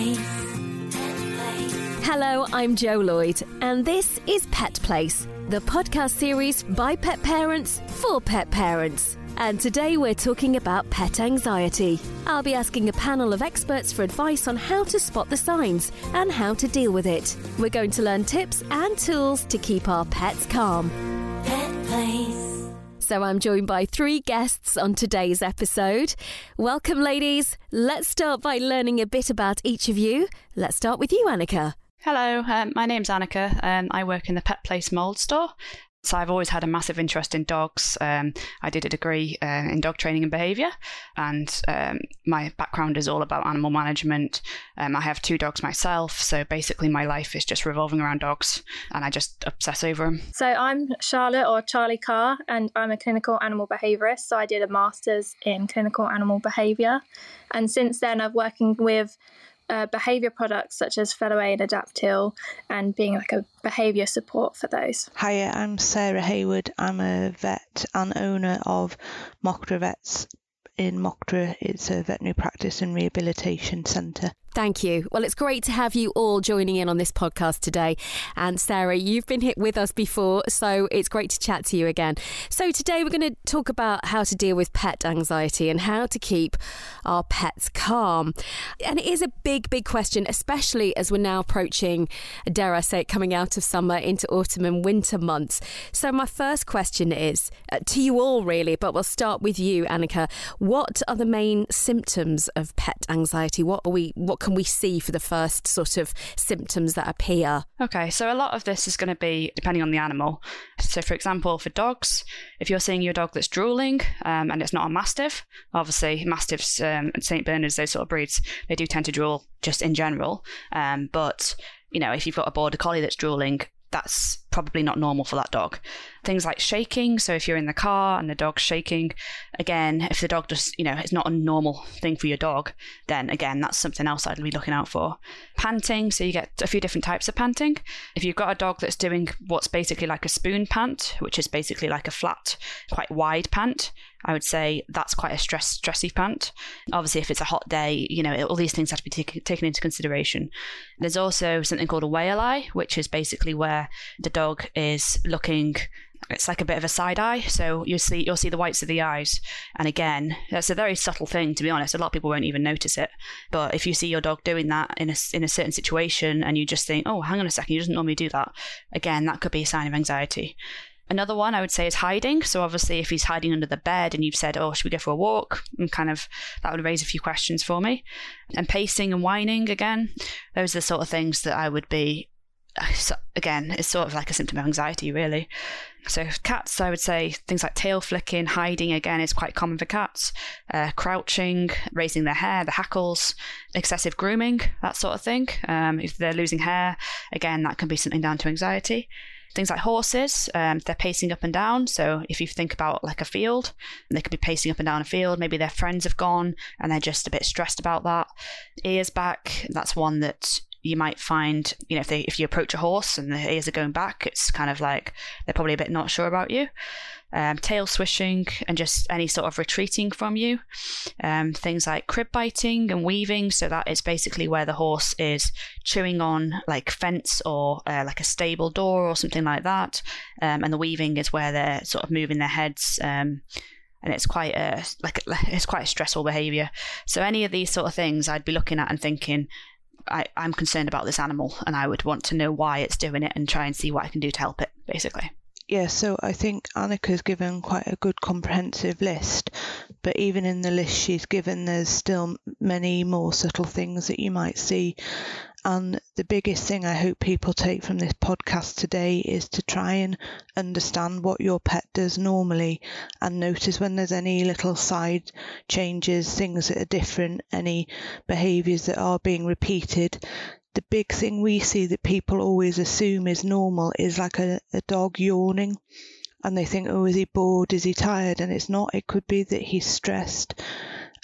Place. Hello, I'm Joe Lloyd, and this is Pet Place, the podcast series by pet parents for pet parents. And today we're talking about pet anxiety. I'll be asking a panel of experts for advice on how to spot the signs and how to deal with it. We're going to learn tips and tools to keep our pets calm. So I'm joined by three guests on today's episode. Welcome, ladies. Let's start by learning a bit about each of you. Let's start with you, Anneka. Hello, um, my name's Anneka. Um, I work in the Pet Place Mold Store. So I've always had a massive interest in dogs. Um, I did a degree uh, in dog training and behaviour, and um, my background is all about animal management. Um, I have two dogs myself, so basically my life is just revolving around dogs, and I just obsess over them. So I'm Charlotte or Charlie Carr, and I'm a clinical animal behaviourist. So I did a master's in clinical animal behaviour, and since then I've working with uh, behaviour products such as Feliway and Adaptil, and being like a behaviour support for those. Hiya, I'm Sarah Hayward. I'm a vet and owner of Mochdre Vets in Mochdre. It's a veterinary practice and rehabilitation centre. Thank you. Well, it's great to have you all joining in on this podcast today. And Sarah, you've been hit with us before, so it's great to chat to you again. So, today we're going to talk about how to deal with pet anxiety and how to keep our pets calm. And it is a big, big question, especially as we're now approaching, dare I say it, coming out of summer into autumn and winter months. So, my first question is uh, to you all, really, but we'll start with you, Anneka. What are the main symptoms of pet anxiety? What are we, what can we see for the first sort of symptoms that appear? Okay, so a lot of this is going to be depending on the animal. So, for example, for dogs, if you're seeing your dog that's drooling um, and it's not a mastiff, obviously mastiffs um, and St Bernards, those sort of breeds, they do tend to drool just in general. Um, but you know, if you've got a border collie that's drooling, that's probably not normal for that dog. Things like shaking, so if you're in the car and the dog's shaking, again, if the dog just, you know, it's not a normal thing for your dog, then again, that's something else I'd be looking out for. Panting, so you get a few different types of panting. If you've got a dog that's doing what's basically like a spoon pant, which is basically like a flat, quite wide pant, I would say that's quite a stress stressy pant. Obviously, if it's a hot day, you know, all these things have to be take, taken into consideration. There's also something called a whale eye, which is basically where the dog is looking it's like a bit of a side eye so you'll see you'll see the whites of the eyes and again that's a very subtle thing to be honest a lot of people won't even notice it but if you see your dog doing that in a, in a certain situation and you just think oh hang on a second he doesn't normally do that again that could be a sign of anxiety Another one I would say is hiding. So obviously, if he's hiding under the bed and you've said, "Oh, should we go for a walk?" and kind of that would raise a few questions for me. And pacing and whining again, those are the sort of things that I would be. So again, it's sort of like a symptom of anxiety, really. So cats, I would say things like tail flicking, hiding again is quite common for cats. Uh, crouching, raising their hair, the hackles, excessive grooming, that sort of thing. Um, if they're losing hair, again, that can be something down to anxiety. Things like horses, um, they're pacing up and down. So if you think about like a field, they could be pacing up and down a field. Maybe their friends have gone and they're just a bit stressed about that. Ears back, that's one that you might find, you know, if they if you approach a horse and the ears are going back, it's kind of like they're probably a bit not sure about you. Um, tail swishing and just any sort of retreating from you. Um, things like crib biting and weaving. So that is basically where the horse is chewing on like fence or uh, like a stable door or something like that. Um, and the weaving is where they're sort of moving their heads. Um, and it's quite a like it's quite a stressful behavior. So any of these sort of things, I'd be looking at and thinking, I, I'm concerned about this animal and I would want to know why it's doing it and try and see what I can do to help it, basically. Yeah, so I think Anneka's given quite a good comprehensive list, but even in the list she's given, there's still many more subtle things that you might see. And the biggest thing I hope people take from this podcast today is to try and understand what your pet does normally and notice when there's any little side changes, things that are different, any behaviours that are being repeated the big thing we see that people always assume is normal is like a, a dog yawning and they think, oh, is he bored? Is he tired? And it's not. It could be that he's stressed.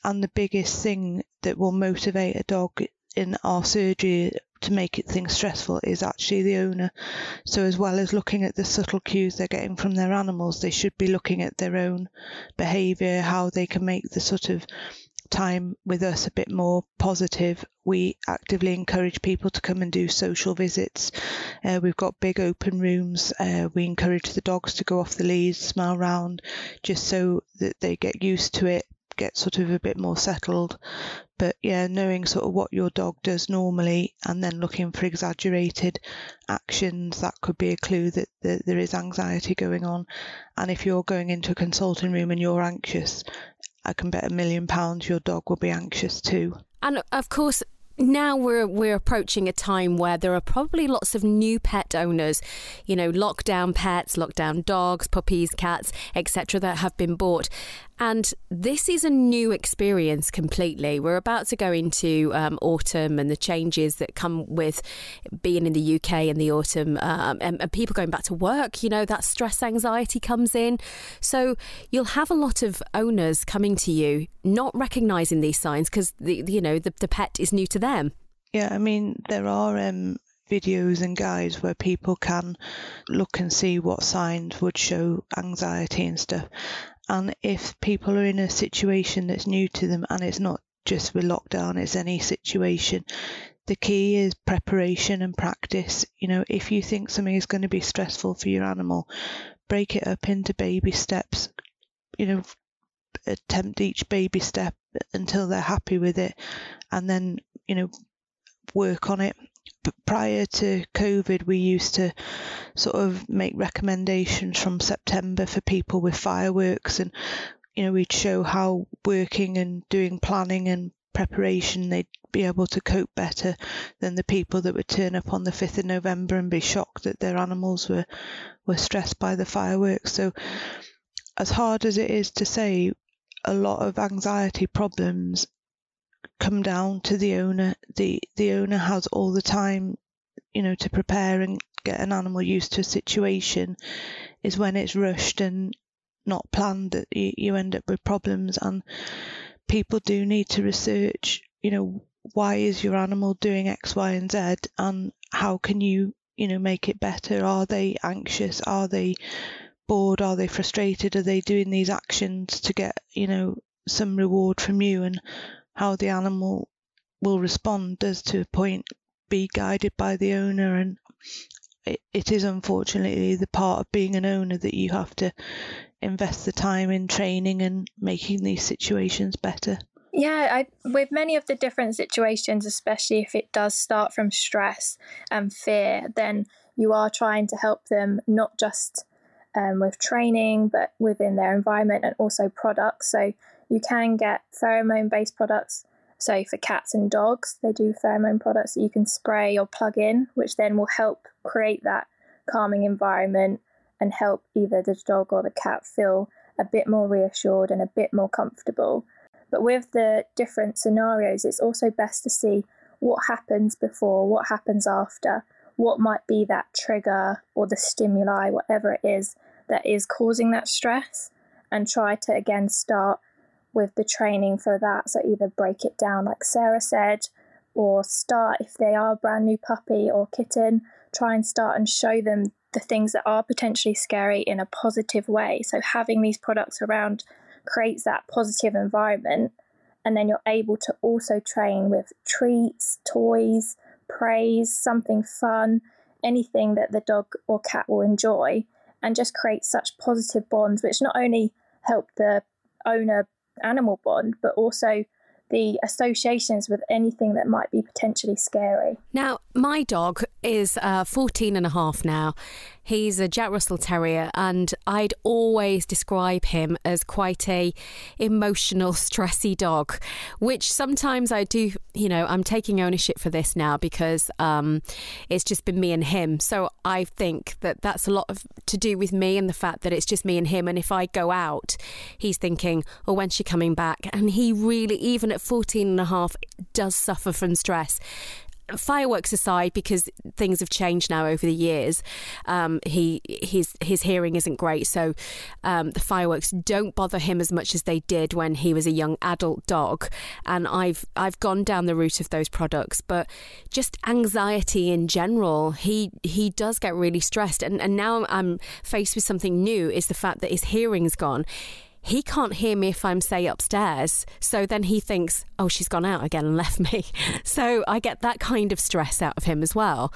And the biggest thing that will motivate a dog in our surgery to make it things stressful is actually the owner. So as well as looking at the subtle cues they're getting from their animals, they should be looking at their own behaviour, how they can make the sort of time with us a bit more positive, we actively encourage people to come and do social visits. Uh, we've got big open rooms. Uh, we encourage the dogs to go off the leads, smell around, just so that they get used to it, get sort of a bit more settled. But yeah, knowing sort of what your dog does normally and then looking for exaggerated actions, that could be a clue that, that there is anxiety going on. And if you're going into a consulting room and you're anxious, I can bet a million pounds your dog will be anxious too. And of course, now we're we're approaching a time where there are probably lots of new pet owners, you know, lockdown pets, lockdown dogs, puppies, cats, etc. that have been bought. And this is a new experience completely. We're about to go into um, autumn and the changes that come with being in the UK in the autumn um, and, and, people going back to work. You know, that stress anxiety comes in. So you'll have a lot of owners coming to you not recognizing these signs because, the, you know, the, the pet is new to them. Yeah, I mean, there are um, videos and guides where people can look and see what signs would show anxiety and stuff. And if people are in a situation that's new to them and it's not just with lockdown, it's any situation, the key is preparation and practice. You know, if you think something is going to be stressful for your animal, break it up into baby steps. You know, attempt each baby step until they're happy with it and then, you know, work on it prior to COVID, we used to sort of make recommendations from September for people with fireworks, and you know we'd show how working and doing planning and preparation they'd be able to cope better than the people that would turn up on the 5th of November and be shocked that their animals were were stressed by the fireworks. So as hard as it is to say, a lot of anxiety problems come down to the owner. The the owner has all the time, you know, to prepare and get an animal used to a situation. Is when it's rushed and not planned that you, you end up with problems. And people do need to research. You know, why is your animal doing X, Y, and Z, and how can you, you know, make it better? Are they anxious? Are they bored? Are they frustrated? Are they doing these actions to get, you know, some reward from you? And how the animal will respond does to a point be guided by the owner and it, it is unfortunately the part of being an owner that you have to invest the time in training and making these situations better. Yeah, I, with many of the different situations, especially if it does start from stress and fear, then you are trying to help them not just um, with training, but within their environment and also products. So you can get pheromone based products. So for cats and dogs, they do pheromone products that you can spray or plug in, which then will help create that calming environment and help either the dog or the cat feel a bit more reassured and a bit more comfortable. But with the different scenarios, it's also best to see what happens before, what happens after, what might be that trigger or the stimuli, whatever it is that is causing that stress, and try to again start with the training for that. So either break it down, like Sarah said, or start if they are a brand new puppy or kitten, try and start and show them the things that are potentially scary in a positive way. So having these products around creates that positive environment. And then you're able to also train with treats, toys, praise, something fun, anything that the dog or cat will enjoy, and just create such positive bonds, which not only help the owner animal bond, but also the associations with anything that might be potentially scary. Now, my dog is uh, 14 and a half now. He's a Jack Russell Terrier, and I'd always describe him as quite a emotional, stressy dog. Which sometimes I do, you know, I'm taking ownership for this now because um, it's just been me and him. So I think that that's a lot of to do with me and the fact that it's just me and him. And if I go out, he's thinking, "Oh, when's she coming back?" And he really, even at 14 and a half, does suffer from stress fireworks aside, because things have changed now over the years, um, he his his hearing isn't great, so um, the fireworks don't bother him as much as they did when he was a young adult dog. And I've I've gone down the route of those products, but just anxiety in general, he he does get really stressed, and and now I'm faced with something new is the fact that his hearing's gone he can't hear me if I'm, say, upstairs. So then he thinks, oh, she's gone out again and left me. So I get that kind of stress out of him as well.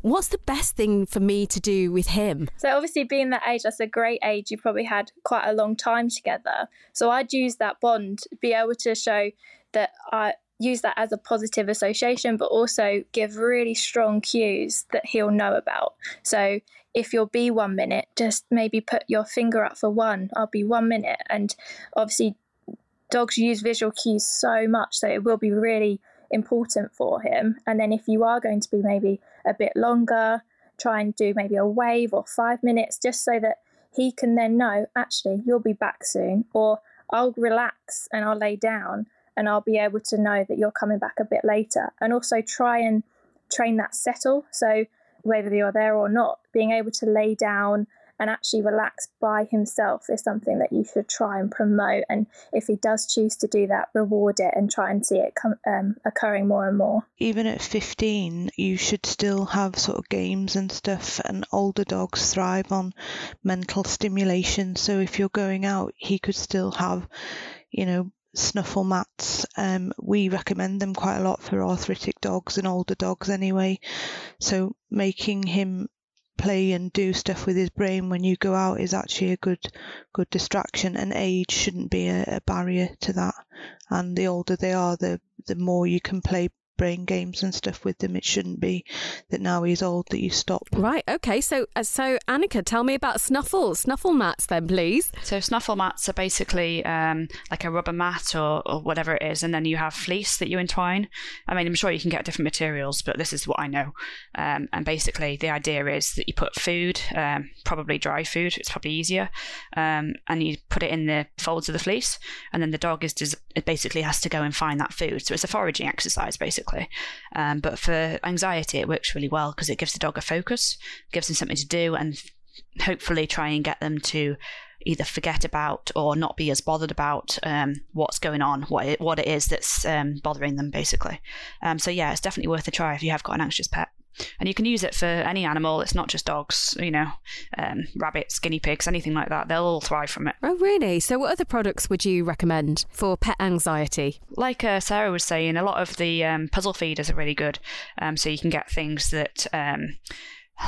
What's the best thing for me to do with him? So obviously, being that age, that's a great age. You probably had quite a long time together. So I'd use that bond, be able to show that I use that as a positive association, but also give really strong cues that he'll know about. So if you'll be one minute, just maybe put your finger up for one. I'll be one minute. And obviously, dogs use visual cues so much, so it will be really important for him. And then if you are going to be maybe a bit longer, try and do maybe a wave or five minutes, just so that he can then know actually you'll be back soon, or I'll relax and I'll lay down and I'll be able to know that you're coming back a bit later. And also try and train that settle. So whether you're there or not, being able to lay down and actually relax by himself is something that you should try and promote. And if he does choose to do that, reward it and try and see it com- um, occurring more and more. Even at 15, you should still have sort of games and stuff, and older dogs thrive on mental stimulation. So if you're going out, he could still have, you know, snuffle mats. Um, we recommend them quite a lot for arthritic dogs and older dogs anyway. So making him play and do stuff with his brain when you go out is actually a good good distraction and age shouldn't be a, a barrier to that and the older they are the the more you can play brain games and stuff with them. It shouldn't be that now he's old that you stop. Right. Okay. So, uh, so Anneka, tell me about snuffles, snuffle mats, then, please. So snuffle mats are basically um, like a rubber mat or, or whatever it is, and then you have fleece that you entwine. I mean, I'm sure you can get different materials, but this is what I know. Um, and basically, the idea is that you put food, um, probably dry food, it's probably easier, um, and you put it in the folds of the fleece, and then the dog is des- it basically has to go and find that food. So it's a foraging exercise, basically basically. Um, but for anxiety, it works really well because it gives the dog a focus, gives them something to do, and hopefully try and get them to either forget about or not be as bothered about um, what's going on, what it, what it is that's um, bothering them, basically. Um, so yeah, it's definitely worth a try if you have got an anxious pet and you can use it for any animal. It's not just dogs, you know, um, rabbits, guinea pigs, anything like that. They'll all thrive from it. Oh, really? So, what other products would you recommend for pet anxiety? Like uh, Sarah was saying, a lot of the um, puzzle feeders are really good. Um, so you can get things that um,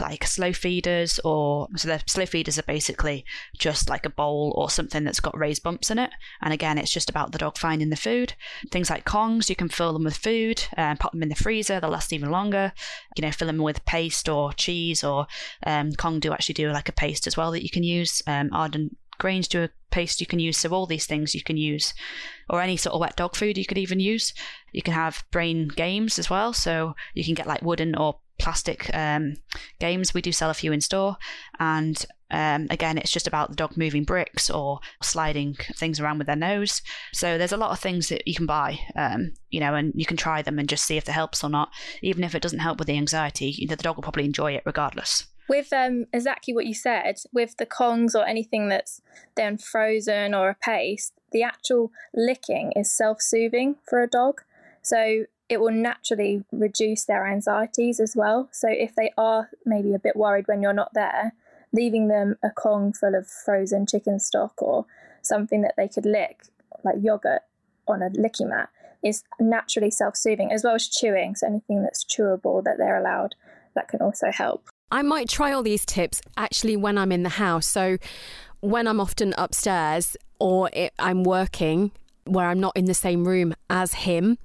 like slow feeders or so the slow feeders are basically just like a bowl or something that's got raised bumps in it. And again it's just about the dog finding the food. Things like kongs you can fill them with food and pop them in the freezer they'll last even longer. You know fill them with paste or cheese or um, kong do actually do like a paste as well that you can use. Um, Arden Grange do a paste you can use. So all these things you can use. Or any sort of wet dog food you could even use. You can have brain games as well. So you can get like wooden or plastic um, games. We do sell a few in store, and um, again, it's just about the dog moving bricks or sliding things around with their nose. So there's a lot of things that you can buy, um, you know, and you can try them and just see if it helps or not. Even if it doesn't help with the anxiety, the dog will probably enjoy it regardless. With um, exactly what you said, with the kongs or anything that's then frozen or a paste, the actual licking is self-soothing for a dog. So it will naturally reduce their anxieties as well. So if they are maybe a bit worried when you're not there, leaving them a Kong full of frozen chicken stock or something that they could lick, like yogurt, on a licky mat, is naturally self soothing, as well as chewing. So anything that's chewable that they're allowed, that can also help. I might try all these tips actually when I'm in the house. So when I'm often upstairs or I'm working where I'm not in the same room as him,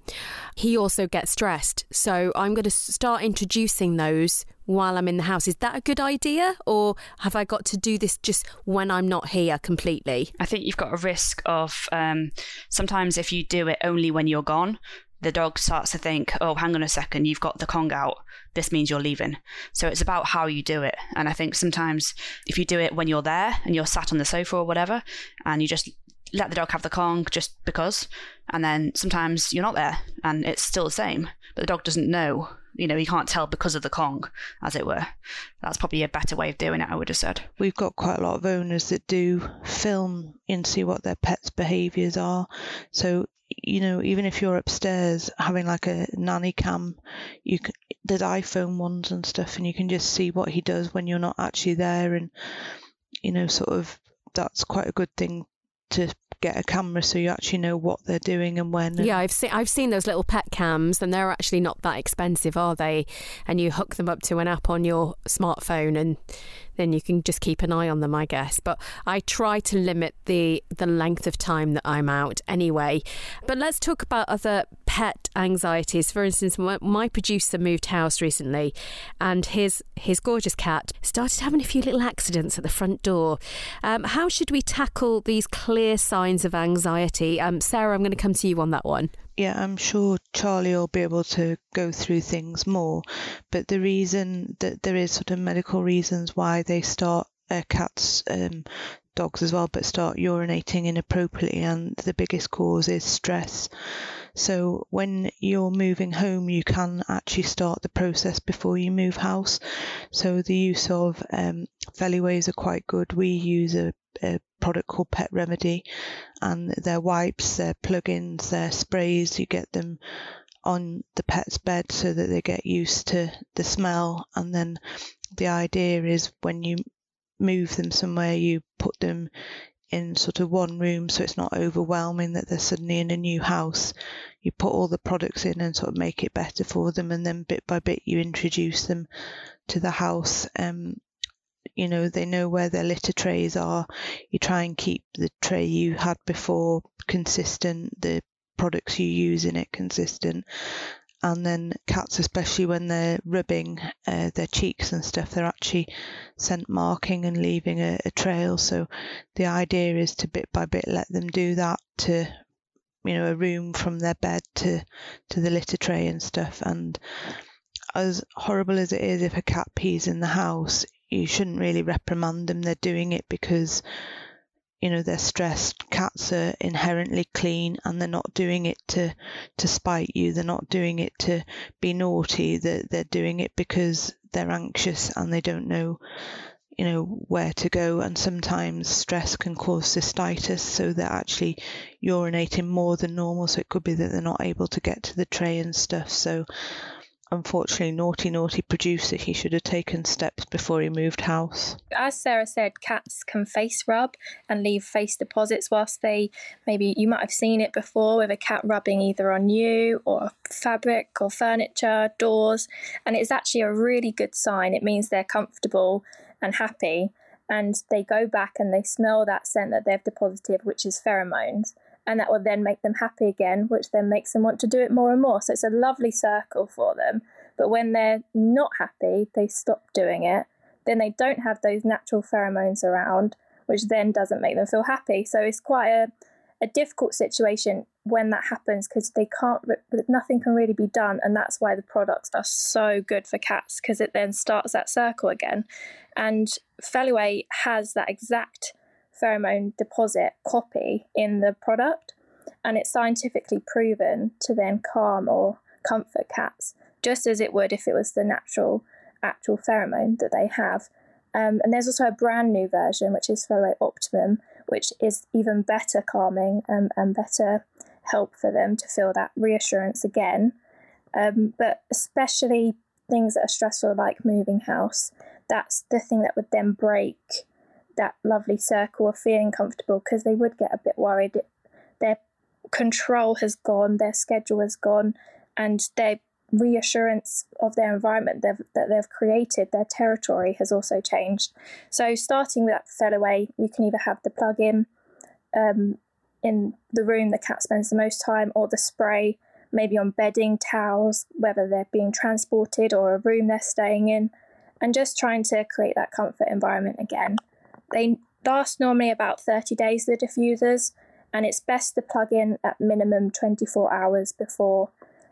he also gets stressed. So I'm going to start introducing those while I'm in the house. Is that a good idea? Or have I got to do this just when I'm not here completely? I think you've got a risk of um, sometimes if you do it only when you're gone, the dog starts to think, oh, hang on a second, you've got the Kong out. This means you're leaving. So it's about how you do it. And I think sometimes if you do it when you're there and you're sat on the sofa or whatever, and you just let the dog have the Kong just because. And then sometimes you're not there and it's still the same, but the dog doesn't know. You know, you can't tell because of the Kong, as it were. That's probably a better way of doing it, I would have said. We've got quite a lot of owners that do film and see what their pets' behaviours are. So, you know, even if you're upstairs having like a nanny cam, you can, there's iPhone ones and stuff, and you can just see what he does when you're not actually there, and you know, sort of that's quite a good thing to get a camera so you actually know what they're doing and when. Yeah, I've seen I've seen those little pet cams, and they're actually not that expensive, are they? And you hook them up to an app on your smartphone, and then you can just keep an eye on them, I guess. But I try to limit the the length of time that I'm out anyway. But let's talk about other pet anxieties. For instance, my, producer moved house recently, and his his gorgeous cat started having a few little accidents at the front door. Um, how should we tackle these clear signs of anxiety? Um, Sarah, I'm going to come to you on that one. Yeah, I'm sure Charlie will be able to go through things more. But the reason that there is sort of medical reasons why they start uh, cats, um, dogs as well, but start urinating inappropriately, and the biggest cause is stress. So when you're moving home, you can actually start the process before you move house. So the use of um, Feliways are quite good. We use a, a product called Pet Remedy, and their wipes, their plugins, their sprays. You get them on the pet's bed so that they get used to the smell, and then the idea is when you move them somewhere, you put them in sort of one room so it's not overwhelming that they're suddenly in a new house. You put all the products in and sort of make it better for them, and then bit by bit you introduce them to the house. Um, you know, they know where their litter trays are. You try and keep the tray you had before consistent, the products you use in it consistent. And then cats, especially when they're rubbing uh, their cheeks and stuff, they're actually scent marking and leaving a, a trail. So the idea is to bit by bit let them do that to you know a room from their bed to to the litter tray and stuff and as horrible as it is if a cat pees in the house you shouldn't really reprimand them. They're doing it because you know they're stressed. Cats are inherently clean and they're not doing it to to spite you. They're not doing it to be naughty. They're, they're doing it because they're anxious and they don't know you know where to go. And sometimes stress can cause cystitis so they're actually urinating more than normal. So it could be that they're not able to get to the tray and stuff. So unfortunately naughty naughty producer he should have taken steps before he moved house As Sarah said, cats can face rub and leave face deposits whilst they maybe you might have seen it before with a cat rubbing either on you or fabric or furniture, doors, and it's actually a really good sign. It means they're comfortable and happy and they go back and they smell that scent that they've deposited, which is pheromones. And that will then make them happy again, which then makes them want to do it more and more. So it's a lovely circle for them. But when they're not happy, they stop doing it. Then they don't have those natural pheromones around, which then doesn't make them feel happy. So it's quite a, a difficult situation when that happens because they can't, nothing can really be done. And that's why the products are so good for cats because it then starts that circle again. And Feliway has that exact pheromone deposit copy in the product, and it's scientifically proven to then calm or comfort cats, just as it would if it was the natural actual pheromone that they have. Um, and there's also a brand new version, which is Feliway Optimum, which is even better calming um, and better help for them to feel that reassurance again. Um, but especially things that are stressful, like moving house, that's the thing that would then break that lovely circle of feeling comfortable because they would get a bit worried. Their control has gone, their schedule has gone, and their reassurance of their environment they've, that they've created, their territory has also changed. So, starting with that Feliway, you can either have the plug in um, in the room the cat spends the most time, or the spray, maybe on bedding, towels, whether they're being transported or a room they're staying in, and just trying to create that comfort environment again. They last normally about 30 days, the diffusers, and it's best to plug in at minimum 24 hours before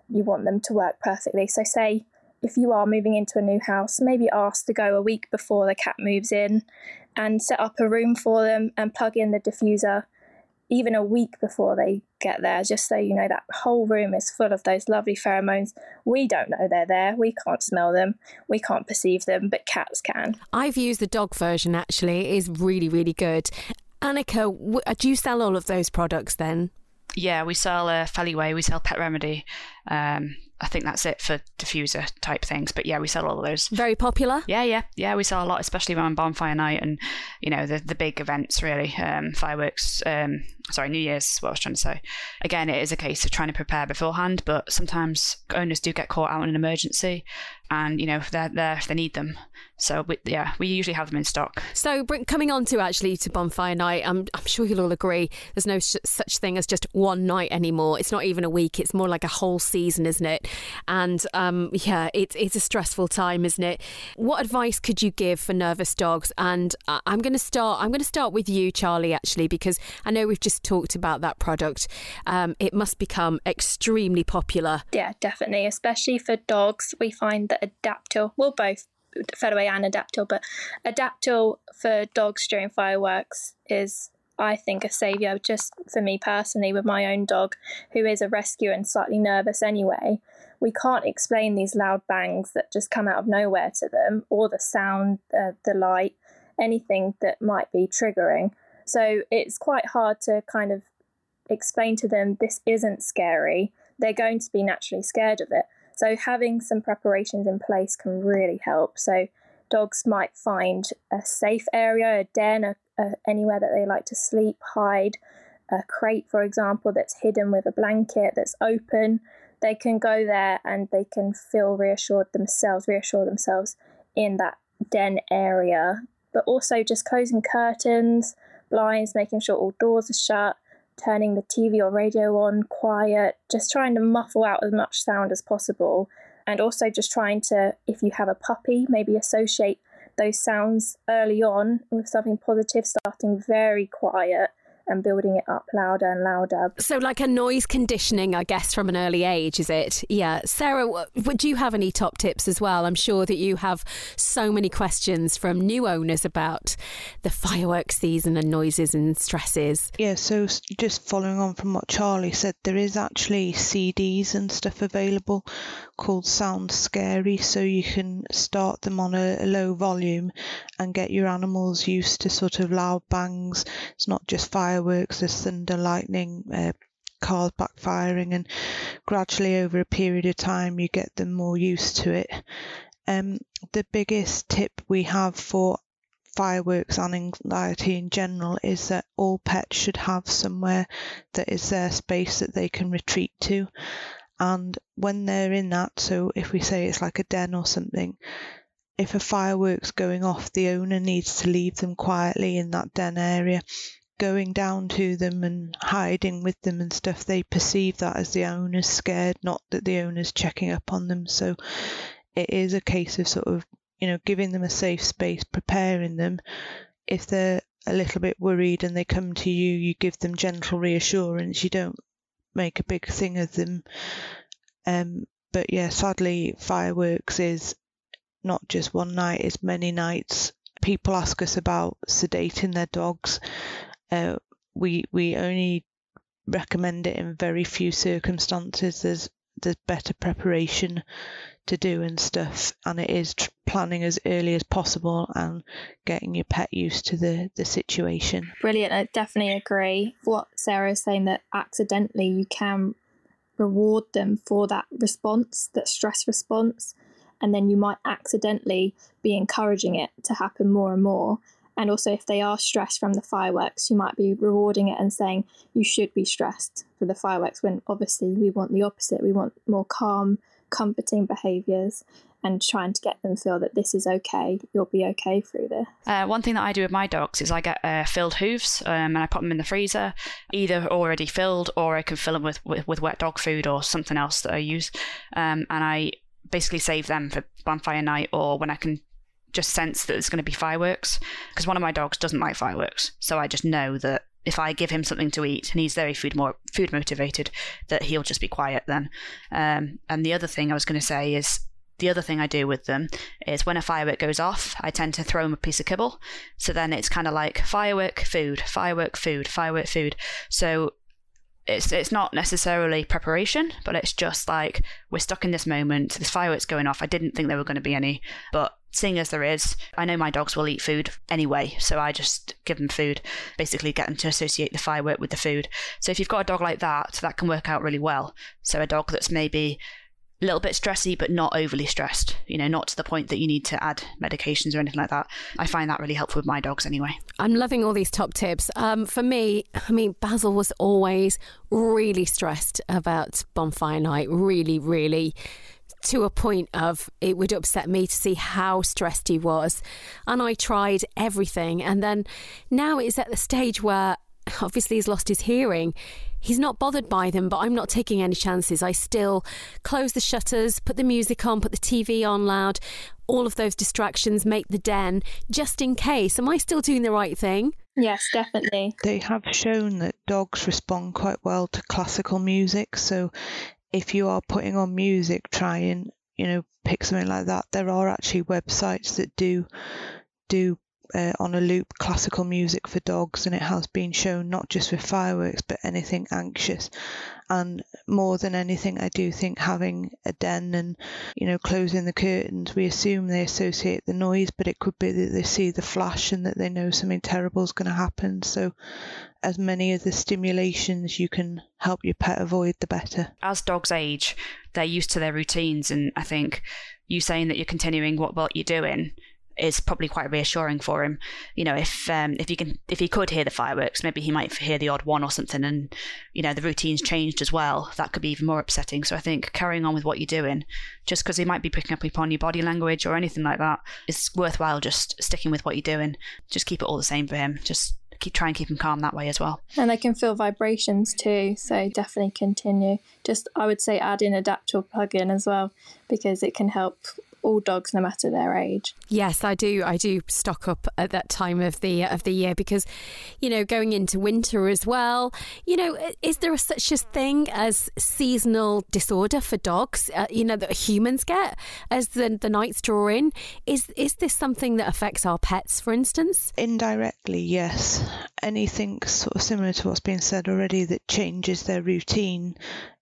you want them to work perfectly. So, say if you are moving into a new house, maybe ask to go a week before the cat moves in and set up a room for them and plug in the diffuser even a week before they get there, just so you know that whole room is full of those lovely pheromones. We don't know they're there, we can't smell them, we can't perceive them, but cats can. I've used the dog version actually, it is really, really good. Anneka, w- uh, do you sell all of those products then? Yeah, we sell uh, Feliway, we sell Pet Remedy, um, I think that's it for diffuser type things. But yeah, we sell all of those. Very popular. Yeah, yeah, yeah. We sell a lot, especially around bonfire night and you know the the big events. Really, um, fireworks. Um, sorry, New Year's. is What I was trying to say. Again, it is a case of trying to prepare beforehand, but sometimes owners do get caught out in an emergency, and you know they're there if they need them. So we, yeah, we usually have them in stock. So bring, coming on to actually to bonfire night, I'm, I'm sure you'll all agree. There's no sh- such thing as just one night anymore. It's not even a week. It's more like a whole season, isn't it? And um, yeah, it's it's a stressful time, isn't it? What advice could you give for nervous dogs? And uh, I'm going to start. I'm going to start with you, Charlie, actually, because I know we've just talked about that product. Um, it must become extremely popular. Yeah, definitely. Especially for dogs, we find that Adaptil, well, both Feliway and Adaptil, but Adaptil for dogs during fireworks is, I think, a saviour. Just for me personally, with my own dog, who is a rescue and slightly nervous anyway, we can't explain these loud bangs that just come out of nowhere to them, or the sound, uh, the light, anything that might be triggering. So it's quite hard to kind of explain to them this isn't scary. They're going to be naturally scared of it. So having some preparations in place can really help. So dogs might find a safe area, a den, a, a, anywhere that they like to sleep, hide, a crate, for example, that's hidden with a blanket that's open. They can go there and they can feel reassured themselves, reassure themselves in that den area. But also just closing curtains, blinds, making sure all doors are shut, turning the TV or radio on quiet, just trying to muffle out as much sound as possible. And also just trying to, if you have a puppy, maybe associate those sounds early on with something positive, starting very quiet and building it up louder and louder. So, like a noise conditioning, I guess, from an early age, is it? Yeah. Sarah, would you have any top tips as well? I'm sure that you have so many questions from new owners about the fireworks season and noises and stresses. Yeah, so just following on from what Charlie said, there is actually CDs and stuff available called Sound Scary, so you can start them on a, a low volume and get your animals used to sort of loud bangs. It's not just fireworks, there's thunder, lightning, uh, cars backfiring, and gradually over a period of time you get them more used to it. Um, the biggest tip we have for fireworks and anxiety in general is that all pets should have somewhere that is their space that they can retreat to. And when they're in that, so if we say it's like a den or something, if a firework's going off, the owner needs to leave them quietly in that den area. Going down to them and hiding with them and stuff, they perceive that as the owner's scared, not that the owner's checking up on them. So it is a case of sort of, you know, giving them a safe space, preparing them. If they're a little bit worried and they come to you, you give them gentle reassurance. You don't make a big thing of them. Um, but yeah, sadly, fireworks is not just one night, it's many nights. People ask us about sedating their dogs. Uh, we we only recommend it in very few circumstances. There's there's better preparation to do and stuff, and it is tr- planning as early as possible and getting your pet used to the the situation. Brilliant. I definitely agree. What Sarah is saying that accidentally you can reward them for that response, that stress response, and then you might accidentally be encouraging it to happen more and more. And also, if they are stressed from the fireworks, you might be rewarding it and saying you should be stressed for the fireworks when obviously we want the opposite. We want more calm, comforting behaviors and trying to get them feel that this is okay, you'll be okay through this. Uh, one thing that I do with my dogs is I get uh, filled hooves um, and I put them in the freezer, either already filled or I can fill them with, with, with wet dog food or something else that I use. Um, and I basically save them for bonfire night or when I can just sense that there's going to be fireworks. Because one of my dogs doesn't like fireworks. So I just know that if I give him something to eat and he's very food more food motivated, that he'll just be quiet then. Um, and the other thing I was going to say is the other thing I do with them is when a firework goes off, I tend to throw them a piece of kibble. So then it's kind of like firework, food, firework, food, firework, food. So it's it's not necessarily preparation, but it's just like we're stuck in this moment. This fireworks going off. I didn't think there were going to be any, but seeing as there is, I know my dogs will eat food anyway, so I just give them food. Basically, get them to associate the firework with the food. So if you've got a dog like that, that can work out really well. So a dog that's maybe a little bit stressy, but not overly stressed. You know, not to the point that you need to add medications or anything like that. I find that really helpful with my dogs anyway. I'm loving all these top tips. Um, for me, I mean, Basil was always really stressed about bonfire night. Really, really to a point of it would upset me to see how stressed he was. And I tried everything. And then now it's at the stage where obviously he's lost his hearing. He's not bothered by them, but I'm not taking any chances. I still close the shutters, put the music on, put the TV on loud, all of those distractions, make the den just in case. Am I still doing the right thing? Yes, definitely. They have shown that dogs respond quite well to classical music. So if you are putting on music, try and you know pick something like that. There are actually websites that do do uh, on a loop classical music for dogs, and it has been shown not just with fireworks but anything anxious. And more than anything, I do think having a den and you know closing the curtains, we assume they associate the noise, but it could be that they see the flash and that they know something terrible is going to happen. So, as many of the stimulations you can help your pet avoid, the better. As dogs age, they're used to their routines, and I think you saying that you're continuing what what you're doing is probably quite reassuring for him. You know, if um, if he can if he could hear the fireworks, maybe he might hear the odd one or something, and you know the routine's changed as well. That could be even more upsetting. So I think carrying on with what you're doing, just because he might be picking up upon your body language or anything like that, it's worthwhile just sticking with what you're doing. Just keep it all the same for him. Just keep try and keep him calm that way as well. And they can feel vibrations too, so definitely continue. Just I would say add in Adaptil plug-in as well because it can help all dogs, no matter their age. Yes, I do. I do stock up at that time of the of the year because, you know, going into winter as well. You know, is there such a thing as seasonal disorder for dogs? Uh, you know that humans get as the the nights draw in. Is is this something that affects our pets, for instance? Indirectly, yes. Anything sort of similar to what's been said already that changes their routine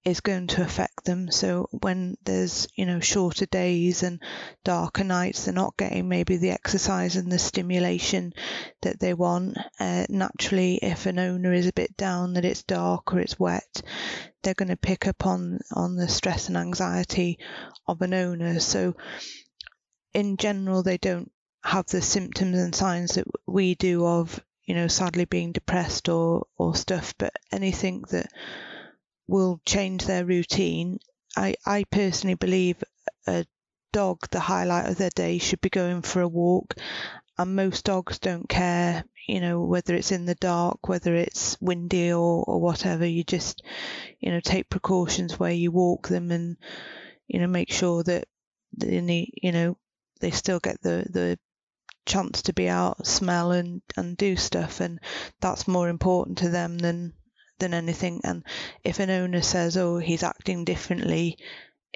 is going to affect them. So when there's, you know, shorter days and darker nights, they're not getting maybe the exercise and the stimulation that they want. Uh, naturally, if an owner is a bit down that it's dark or it's wet, they're going to pick up on, on the stress and anxiety of an owner. So in general, they don't have the symptoms and signs that we do of, you know, sadly being depressed or, or stuff, but anything that will change their routine. I, I personally believe a dog, the highlight of their day, should be going for a walk. And most dogs don't care, you know, whether it's in the dark, whether it's windy or, or whatever. You just, you know, take precautions where you walk them and, you know, make sure that they, you know, they still get the, the chance to be out, smell and, and do stuff. And that's more important to them than than anything. And if an owner says, oh, he's acting differently,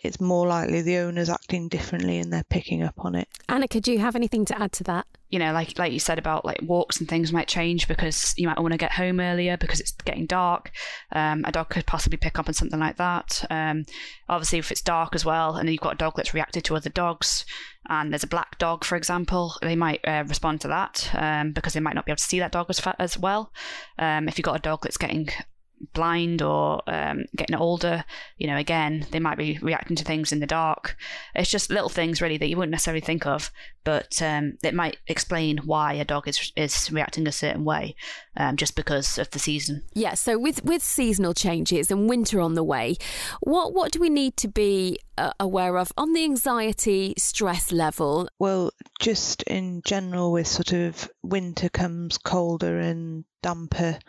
it's more likely the owner's acting differently and they're picking up on it. Anneka, do you have anything to add to that? You know, like like you said about like walks and things might change because you might want to get home earlier because it's getting dark. Um, a dog could possibly pick up on something like that. Um, obviously, if it's dark as well, and you've got a dog that's reacted to other dogs, and there's a black dog, for example, they might uh, respond to that um, because they might not be able to see that dog as, as well. Um, if you've got a dog that's getting blind or um, getting older, you know, again, they might be reacting to things in the dark. It's just little things really that you wouldn't necessarily think of, but um, it might explain why a dog is is reacting a certain way, um, just because of the season. Yeah. So with with seasonal changes and winter on the way, what what do we need to be uh, aware of on the anxiety stress level? Well, just in general, with sort of winter comes colder and damper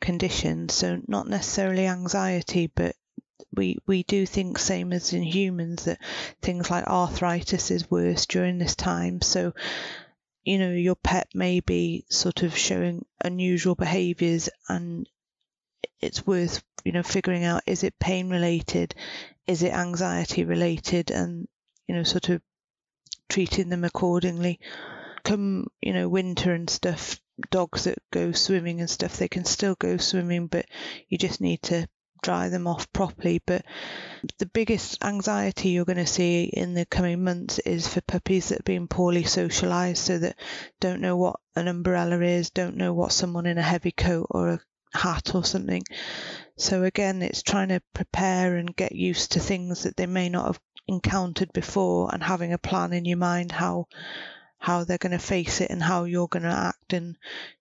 conditions. So not necessarily anxiety, but we we do think same as in humans that things like arthritis is worse during this time. So you know your pet may be sort of showing unusual behaviors and it's worth you know figuring out is it pain related is it anxiety related and you know sort of treating them accordingly come you know winter and stuff dogs that go swimming and stuff, they can still go swimming, but you just need to dry them off properly. But the biggest anxiety you're going to see in the coming months is for puppies that have been poorly socialized, so that don't know what an umbrella is, don't know what someone in a heavy coat or a hat or something. So again, it's trying to prepare and get used to things that they may not have encountered before and having a plan in your mind how how they're going to face it and how you're going to act and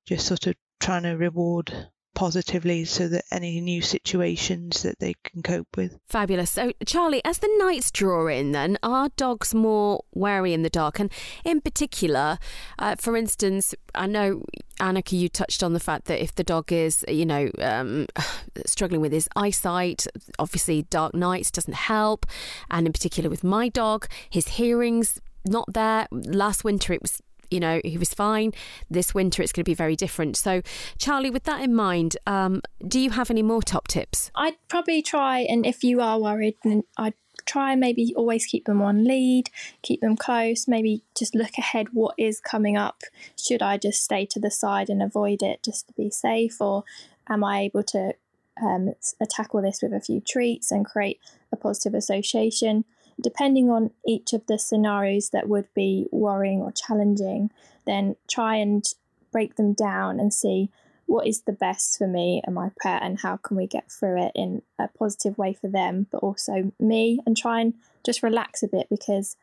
just sort of trying to reward positively so that any new situations that they can cope with. Fabulous. So, Charlie, as the nights draw in, then are dogs more wary in the dark? And in particular, uh, for instance, I know Anneka, you touched on the fact that if the dog is, you know, um, struggling with his eyesight, obviously dark nights doesn't help, and in particular with my dog, his hearing's not there. Last winter, it was you know, he was fine. This winter, it's going to be very different. So, Charlie, with that in mind, um, do you have any more top tips? I'd probably try, and if you are worried, then I'd try maybe always keep them on lead, keep them close, maybe just look ahead what is coming up. Should I just stay to the side and avoid it just to be safe, or am I able to um, tackle this with a few treats and create a positive association? Depending on each of the scenarios that would be worrying or challenging, then try and break them down and see what is the best for me and my pet and how can we get through it in a positive way for them but also me and try and just relax a bit because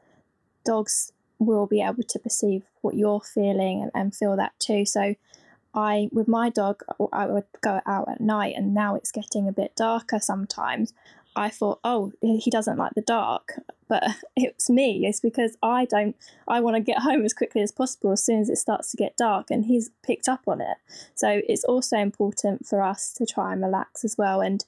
dogs will be able to perceive what you're feeling and, and feel that too. So I with my dog I would go out at night and now it's getting a bit darker sometimes I thought, oh, he doesn't like the dark, but it's me. It's because I don't. I want to get home as quickly as possible as soon as it starts to get dark, and he's picked up on it. So it's also important for us to try and relax as well, and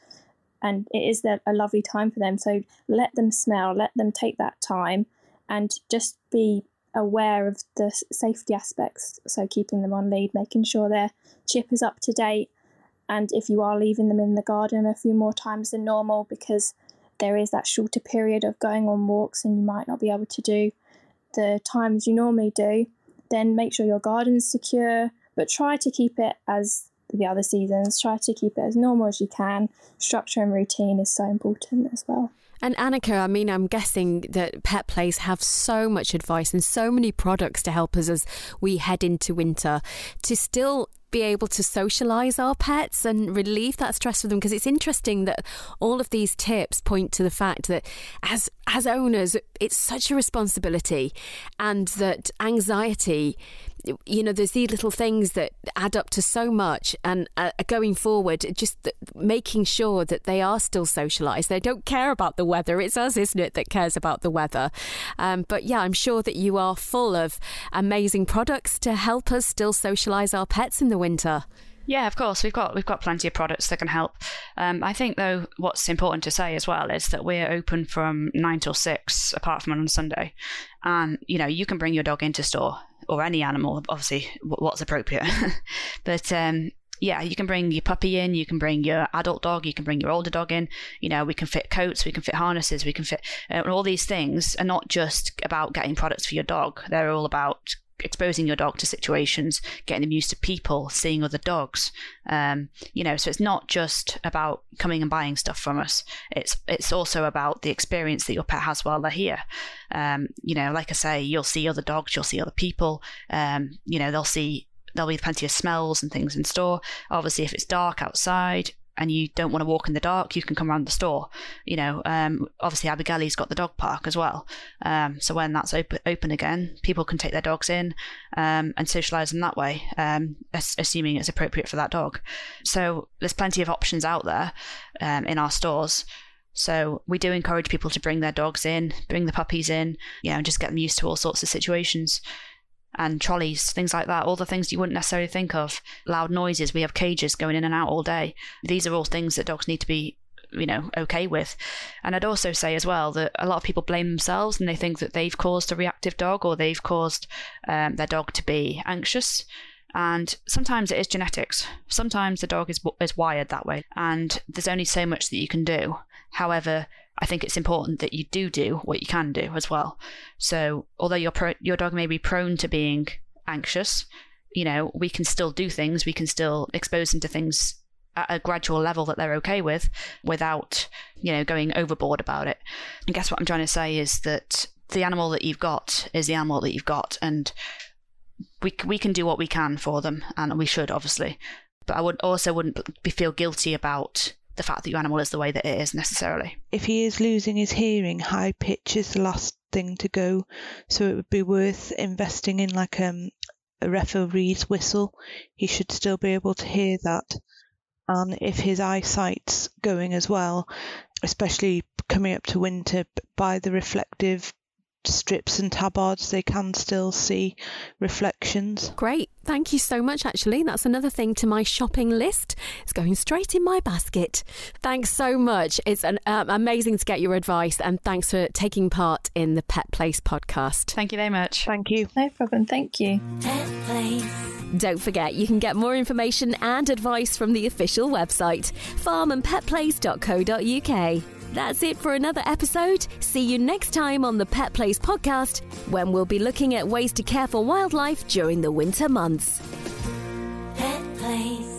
and it is a lovely time for them. So let them smell, let them take that time, and just be aware of the safety aspects. So keeping them on lead, making sure their chip is up to date and if you are leaving them in the garden a few more times than normal because there is that shorter period of going on walks and you might not be able to do the times you normally do, then make sure your garden's secure, but try to keep it as the other seasons. Try to keep it as normal as you can. Structure and routine is so important as well. And Anneka, I mean, I'm guessing that Pet Place have so much advice and so many products to help us as we head into winter to still be able to socialize our pets and relieve that stress for them because it's interesting that all of these tips point to the fact that as as owners it's such a responsibility and that anxiety you know, there's these little things that add up to so much. And uh, going forward, just making sure that they are still socialised. They don't care about the weather. It's us, isn't it, that cares about the weather. Um, but yeah, I'm sure that you are full of amazing products to help us still socialise our pets in the winter. Yeah, of course. We've got we've got plenty of products that can help. Um, I think though, what's important to say as well is that we're open from nine till six, apart from on Sunday, and you know you can bring your dog into store or any animal, obviously, what's appropriate. but um, yeah, you can bring your puppy in, you can bring your adult dog, you can bring your older dog in. You know, we can fit coats, we can fit harnesses, we can fit uh, all these things are not just about getting products for your dog. They're all about exposing your dog to situations, getting them used to people, seeing other dogs. Um, you know, so it's not just about coming and buying stuff from us. It's it's also about the experience that your pet has while they're here. Um, you know, like I say, you'll see other dogs, you'll see other people. Um, you know, they'll see there'll be plenty of smells and things in store. Obviously, if it's dark outside, and you don't want to walk in the dark, you can come around the store. You know, um, obviously Abergele got the dog park as well. Um, so when that's open, open again, people can take their dogs in um, and socialise them that way, um, assuming it's appropriate for that dog. So there's plenty of options out there um, in our stores. So we do encourage people to bring their dogs in, bring the puppies in, you know, and just get them used to all sorts of situations and trolleys, things like that, all the things you wouldn't necessarily think of. Loud noises, we have cages going in and out all day. These are all things that dogs need to be you know okay with. And i'd also say as well that a lot of people blame themselves and they think that they've caused a reactive dog or they've caused um, their dog to be anxious. And sometimes it is genetics. Sometimes the dog is is wired that way. And there's only so much that you can do. However I think it's important that you do do what you can do as well. So, although your pro- your dog may be prone to being anxious, you know, we can still do things. We can still expose them to things at a gradual level that they're okay with, without you know going overboard about it. I guess what I'm trying to say is that the animal that you've got is the animal that you've got, and we we can do what we can for them, and we should obviously. But I would also wouldn't be, feel guilty about the fact that your animal is the way that it is necessarily. If he is losing his hearing, high pitch is the last thing to go. So it would be worth investing in like um, a referee's whistle. He should still be able to hear that. And if his eyesight's going as well, especially coming up to winter, by the reflective strips and tabards, they can still see reflections. Great. Thank you so much, actually. That's another thing to my shopping list. It's going straight in my basket. Thanks so much. It's an, um, amazing to get your advice, and thanks for taking part in the Pet Place podcast. Thank you very much. Thank you. No problem. Thank you. Pet Place. Don't forget, you can get more information and advice from the official website, farmandpetplace.co.uk. That's it for another episode. See you next time on the Pet Place podcast when we'll be looking at ways to care for wildlife during the winter months. Pet Place.